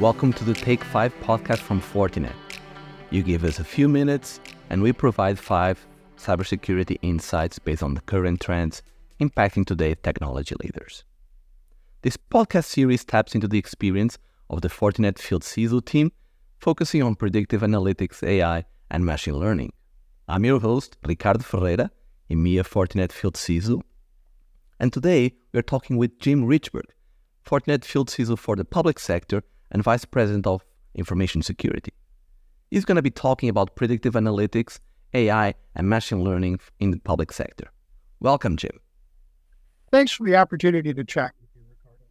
Welcome to the Take 5 podcast from Fortinet. You give us a few minutes and we provide five cybersecurity insights based on the current trends impacting today's technology leaders. This podcast series taps into the experience of the Fortinet Field CISO team, focusing on predictive analytics, AI, and machine learning. I'm your host, Ricardo Ferreira, EMEA Fortinet Field CISO, and today we're talking with Jim Richberg, Fortinet Field CISO for the public sector and Vice President of Information Security. He's going to be talking about predictive analytics, AI, and machine learning in the public sector. Welcome, Jim. Thanks for the opportunity to chat with you, Ricardo.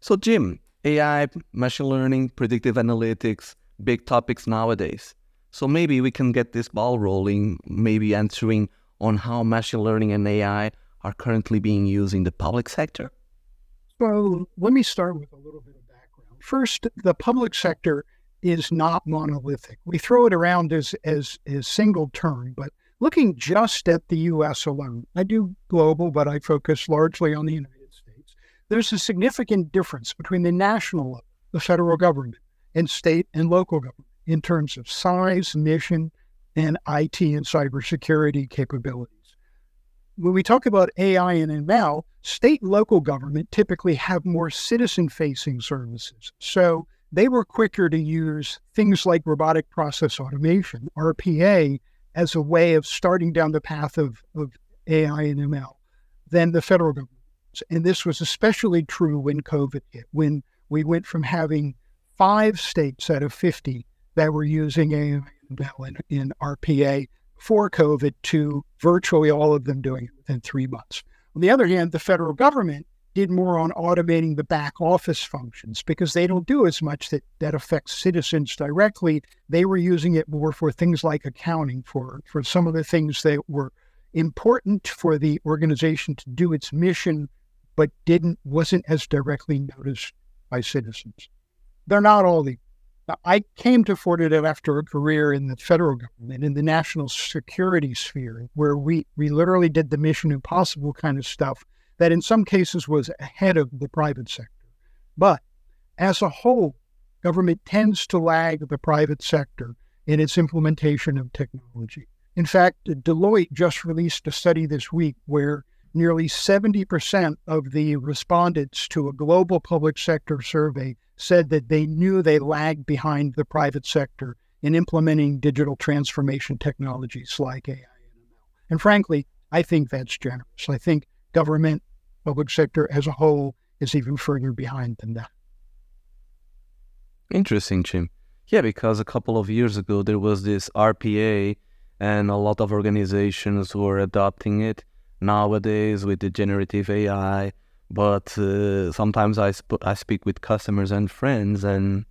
So, Jim, AI, machine learning, predictive analytics, big topics nowadays. So maybe we can get this ball rolling, maybe answering on how machine learning and AI are currently being used in the public sector. So let me start with a little bit of. First, the public sector is not monolithic. We throw it around as as as single term, but looking just at the US alone, I do global, but I focus largely on the United States. There's a significant difference between the national level, the federal government, and state and local government in terms of size, mission, and IT and cybersecurity capabilities. When we talk about AI and ML, state and local government typically have more citizen facing services. So they were quicker to use things like robotic process automation, RPA, as a way of starting down the path of, of AI and ML than the federal government. And this was especially true when COVID hit, when we went from having five states out of 50 that were using AI and ML in, in RPA for COVID to virtually all of them doing it within three months. On the other hand, the federal government did more on automating the back office functions because they don't do as much that, that affects citizens directly. They were using it more for things like accounting, for, for some of the things that were important for the organization to do its mission, but didn't wasn't as directly noticed by citizens. They're not all I came to Fortinet after a career in the federal government, in the national security sphere, where we, we literally did the mission impossible kind of stuff that in some cases was ahead of the private sector. But as a whole, government tends to lag the private sector in its implementation of technology. In fact, Deloitte just released a study this week where nearly 70% of the respondents to a global public sector survey said that they knew they lagged behind the private sector in implementing digital transformation technologies like AI and ML. And frankly, I think that's generous. I think government public sector as a whole is even further behind than that. Interesting, Jim. Yeah, because a couple of years ago there was this RPA, and a lot of organizations were adopting it. Nowadays, with the generative AI, but uh, sometimes I, sp- I speak with customers and friends, and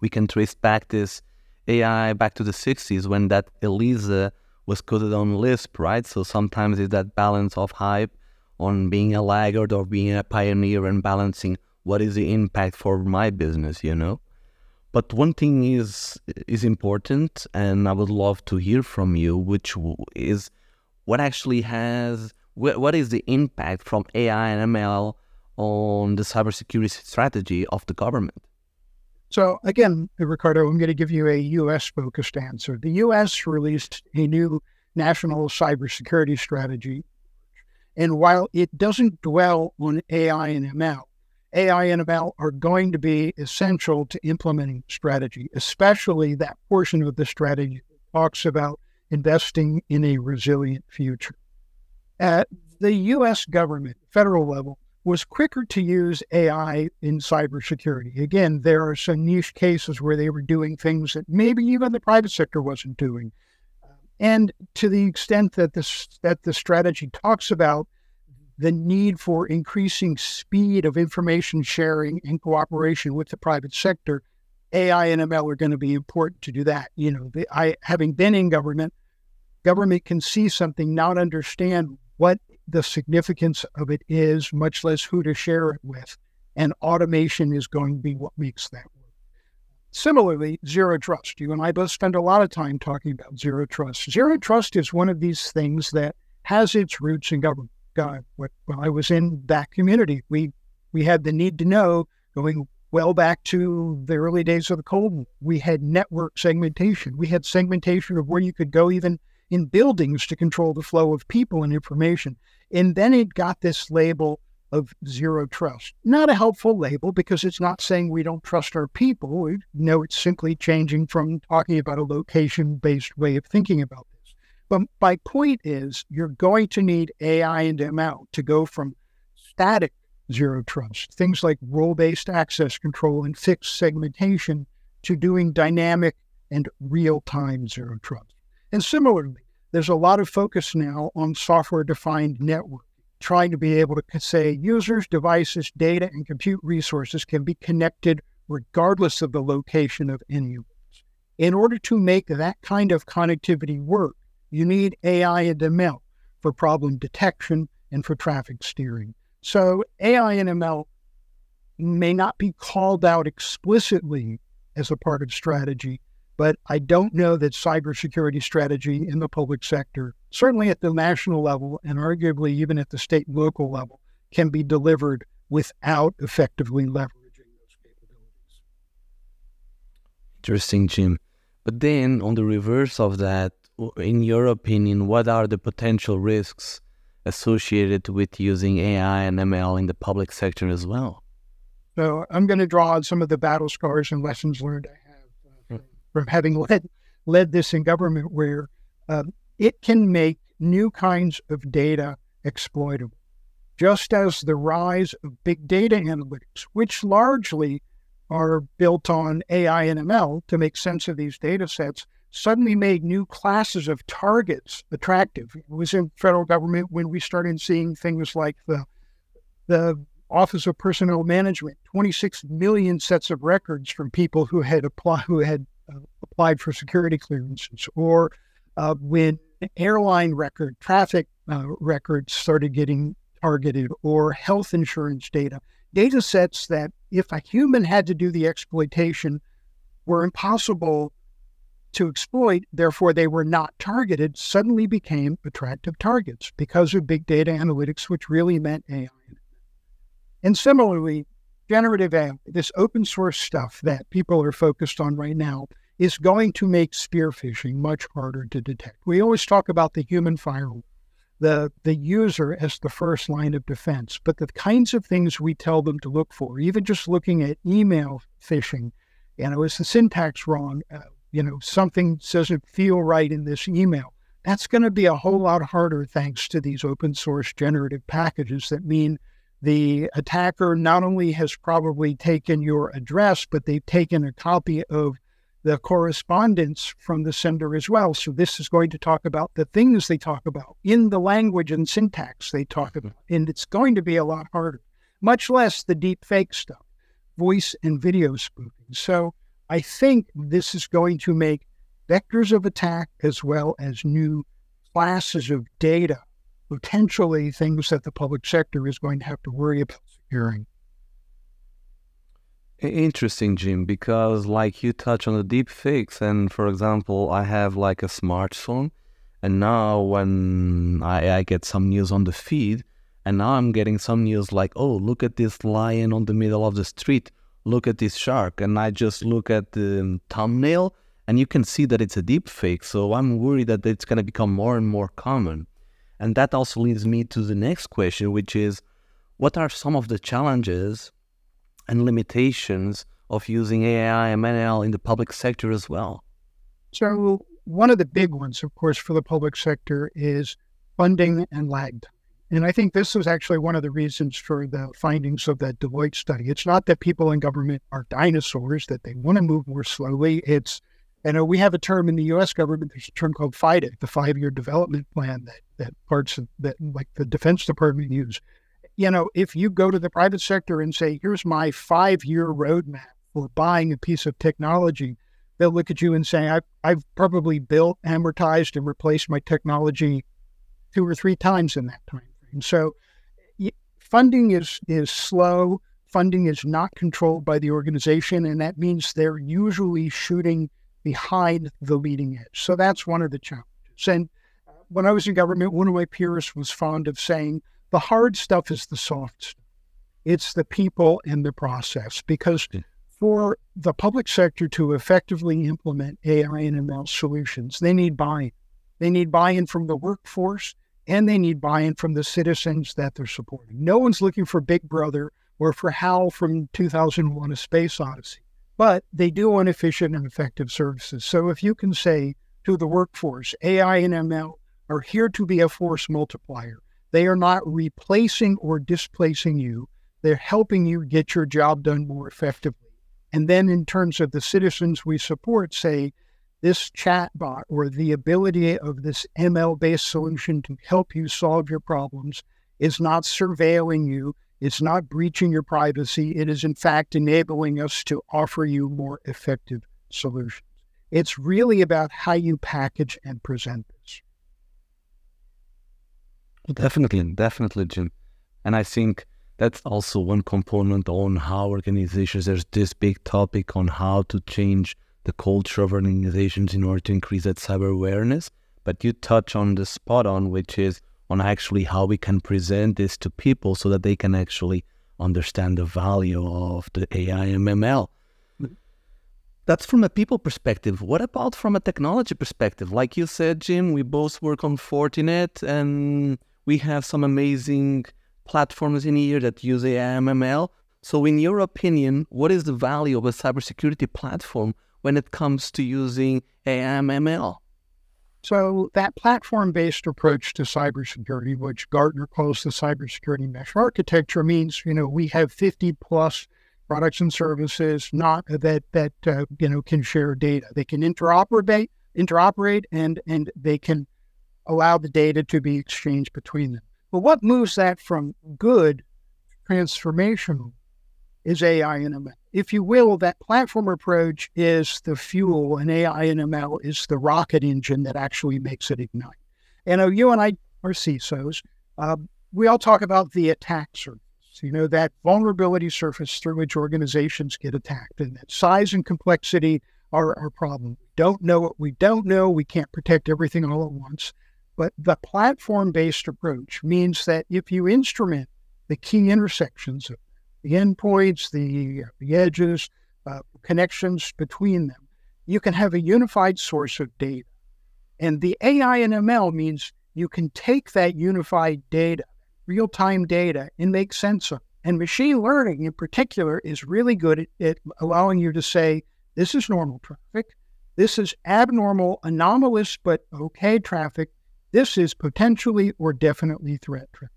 we can trace back this AI back to the 60s when that ELIZA was coded on Lisp, right? So sometimes it's that balance of hype on being a laggard or being a pioneer and balancing what is the impact for my business, you know? But one thing is is important, and I would love to hear from you, which is what actually has what is the impact from AI and ML on the cybersecurity strategy of the government? So again, Ricardo, I'm going to give you a U.S. focused answer. The U.S. released a new national cybersecurity strategy and while it doesn't dwell on AI and ML, AI and ML are going to be essential to implementing strategy, especially that portion of the strategy that talks about investing in a resilient future. At the US government, federal level, was quicker to use AI in cybersecurity. Again, there are some niche cases where they were doing things that maybe even the private sector wasn't doing. And to the extent that this that the strategy talks about the need for increasing speed of information sharing and cooperation with the private sector, AI and ML are going to be important to do that. You know, the, I having been in government, government can see something, not understand what the significance of it is, much less who to share it with, and automation is going to be what makes that work. Similarly, zero trust. You and I both spend a lot of time talking about zero trust. Zero trust is one of these things that has its roots in government. God, when I was in that community, we we had the need to know going well back to the early days of the Cold War. We had network segmentation. We had segmentation of where you could go even in buildings to control the flow of people and information. And then it got this label of zero trust. Not a helpful label because it's not saying we don't trust our people. We know it's simply changing from talking about a location based way of thinking about this. But my point is, you're going to need AI and ML to go from static zero trust, things like role based access control and fixed segmentation, to doing dynamic and real time zero trust. And similarly, there's a lot of focus now on software defined network, trying to be able to say users, devices, data, and compute resources can be connected regardless of the location of any of. In order to make that kind of connectivity work, you need AI and ML for problem detection and for traffic steering. So AI and ML may not be called out explicitly as a part of strategy, but I don't know that cybersecurity strategy in the public sector, certainly at the national level and arguably even at the state and local level, can be delivered without effectively leveraging those capabilities. Interesting, Jim. But then, on the reverse of that, in your opinion, what are the potential risks associated with using AI and ML in the public sector as well. So I'm going to draw on some of the battle scars and lessons learned I from, having led led this in government, where um, it can make new kinds of data exploitable, just as the rise of big data analytics, which largely are built on AI and ML to make sense of these data sets, suddenly made new classes of targets attractive. It was in federal government when we started seeing things like the the Office of Personnel Management, 26 million sets of records from people who had applied who had applied for security clearances, or uh, when airline record traffic uh, records started getting targeted, or health insurance data, data sets that if a human had to do the exploitation were impossible to exploit, therefore they were not targeted, suddenly became attractive targets because of big data analytics, which really meant AI. And similarly, generative AI, this open source stuff that people are focused on right now, is going to make spear phishing much harder to detect. We always talk about the human firewall, the, the user as the first line of defense, but the kinds of things we tell them to look for, even just looking at email phishing, you know, is the syntax wrong? Uh, you know, something doesn't feel right in this email. That's going to be a whole lot harder thanks to these open source generative packages that mean the attacker not only has probably taken your address, but they've taken a copy of the correspondence from the sender as well. So this is going to talk about the things they talk about in the language and syntax they talk mm-hmm. about. And it's going to be a lot harder, much less the deep fake stuff, voice and video spoofing. So I think this is going to make vectors of attack as well as new classes of data potentially things that the public sector is going to have to worry about securing. Interesting, Jim, because like you touch on the deep fakes, and for example, I have like a smartphone, and now when I, I get some news on the feed, and now I'm getting some news like, oh, look at this lion on the middle of the street look at this shark and I just look at the um, thumbnail and you can see that it's a deep fake. So I'm worried that it's going to become more and more common. And that also leads me to the next question, which is what are some of the challenges and limitations of using AI and ML in the public sector as well? So, one of the big ones, of course, for the public sector is funding and lag time. And I think this was actually one of the reasons for the findings of that Deloitte study. It's not that people in government are dinosaurs, that they want to move more slowly. It's, you know, we have a term in the US government, there's a term called FIDIC, the five year development plan that, that parts of that, like the Defense Department use. You know, if you go to the private sector and say, here's my five year roadmap for buying a piece of technology, they'll look at you and say, I've, I've probably built, amortized, and replaced my technology two or three times in that time. And so funding is, is slow. Funding is not controlled by the organization, and that means they're usually shooting behind the leading edge. So that's one of the challenges. And uh, when I was in government, one of my peers was fond of saying, the hard stuff is the soft stuff. it's the people and the process. Because hmm. for the public sector to effectively implement AI and ML solutions, they need buy in. They need buy in from the workforce and they need buy in from the citizens that they're supporting. No one's looking for Big Brother or for HAL from 2001 A Space Odyssey, but they do want efficient and effective services. So if you can say to the workforce, AI and ML are here to be a force multiplier, they are not replacing or displacing you, they're helping you get your job done more effectively. And then, in terms of the citizens we support, say, this chatbot or the ability of this ML based solution to help you solve your problems is not surveilling you. It's not breaching your privacy. It is, in fact, enabling us to offer you more effective solutions. It's really about how you package and present this. Definitely, definitely, Jim. And I think that's also one component on how organizations, there's this big topic on how to change the culture of organizations in order to increase that cyber awareness. But you touch on the spot on, which is on actually how we can present this to people so that they can actually understand the value of the AI and ML. That's from a people perspective. What about from a technology perspective? Like you said, Jim, we both work on Fortinet and we have some amazing platforms in here that use AI. So, in your opinion, what is the value of a cybersecurity platform when it comes to using AMML? So that platform-based approach to cybersecurity, which Gartner calls the cybersecurity mesh architecture, means you know we have 50 plus products and services not that that uh, you know can share data. They can interoperate, interoperate, and and they can allow the data to be exchanged between them. But what moves that from good transformational is AI and ML if you will, that platform approach is the fuel, and AI and ML is the rocket engine that actually makes it ignite. And uh, you and I are CISOs. Uh, we all talk about the attack surface, you know, that vulnerability surface through which organizations get attacked, and that size and complexity are our problem. We don't know what we don't know. We can't protect everything all at once. But the platform based approach means that if you instrument the key intersections of the endpoints, the, the edges, uh, connections between them. You can have a unified source of data. And the AI and ML means you can take that unified data, real time data, and make sense of. And machine learning in particular is really good at, at allowing you to say, this is normal traffic. This is abnormal, anomalous, but okay traffic. This is potentially or definitely threat traffic.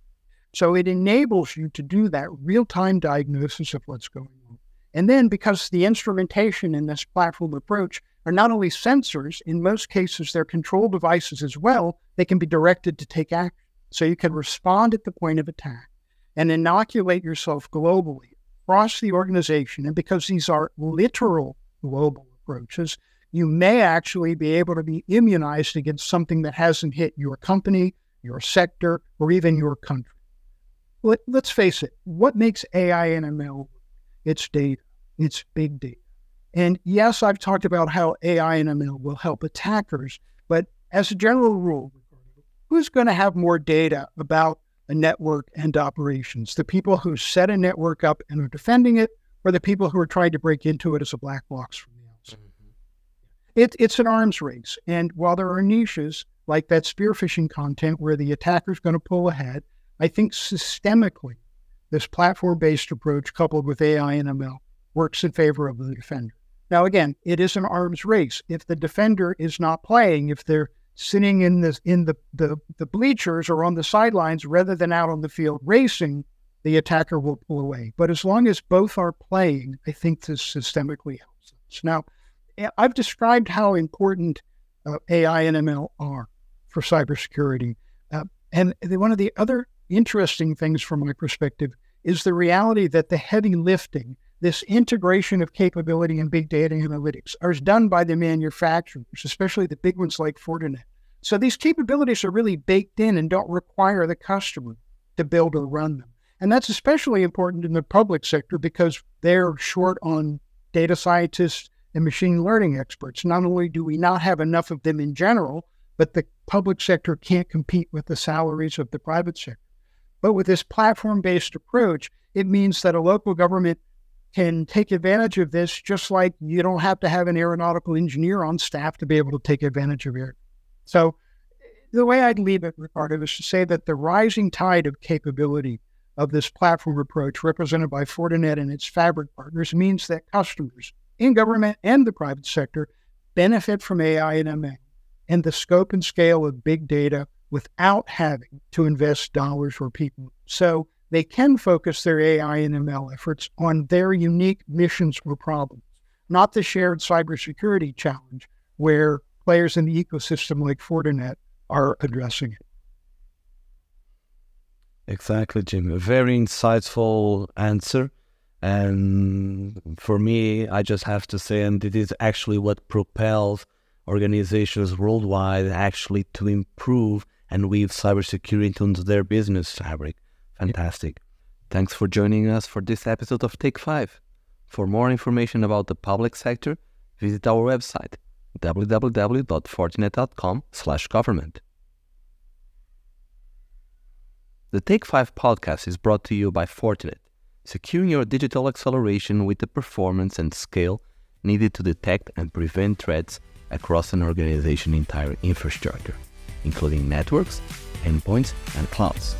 So it enables you to do that real time diagnosis of what's going on. And then because the instrumentation in this platform approach are not only sensors, in most cases, they're control devices as well, they can be directed to take action. So you can respond at the point of attack and inoculate yourself globally across the organization. And because these are literal global approaches, you may actually be able to be immunized against something that hasn't hit your company, your sector, or even your country let, us face it, what makes AI and ML? It's data, it's big data. And yes, I've talked about how AI and ML will help attackers, but as a general rule, who's going to have more data about a network and operations? The people who set a network up and are defending it, or the people who are trying to break into it as a black box from the outside? Mm-hmm. It, it's an arms race. And while there are niches like that spear phishing content where the attacker is going to pull ahead, I think systemically, this platform based approach coupled with AI and ML works in favor of the defender. Now, again, it is an arms race. If the defender is not playing, if they're sitting in the in the, the, the bleachers or on the sidelines rather than out on the field racing, the attacker will pull away. But as long as both are playing, I think this systemically helps us. Now, I've described how important uh, AI and ML are for cybersecurity. Uh, and one of the other interesting things from my perspective is the reality that the heavy lifting, this integration of capability and big data analytics, are done by the manufacturers, especially the big ones like Fortinet. So these capabilities are really baked in and don't require the customer to build or run them. And that's especially important in the public sector because they're short on data scientists and machine learning experts. Not only do we not have enough of them in general, but the public sector can't compete with the salaries of the private sector. But with this platform based approach, it means that a local government can take advantage of this just like you don't have to have an aeronautical engineer on staff to be able to take advantage of it. So the way I'd leave it, Ricardo, is to say that the rising tide of capability of this platform approach represented by Fortinet and its fabric partners means that customers in government and the private sector benefit from AI and ML and the scope and scale of big data without having to invest dollars or people. So they can focus their AI and ML efforts on their unique missions or problems, not the shared cybersecurity challenge where players in the ecosystem like Fortinet are addressing it. Exactly, Jim. A very insightful answer. And for me, I just have to say, and it is actually what propels organizations worldwide actually to improve and weave cybersecurity into their business fabric. Fantastic. Thanks for joining us for this episode of Take 5. For more information about the public sector, visit our website www.fortinet.com/government. The Take 5 podcast is brought to you by Fortinet, securing your digital acceleration with the performance and scale needed to detect and prevent threats across an organization's entire infrastructure, including networks, endpoints, and clouds.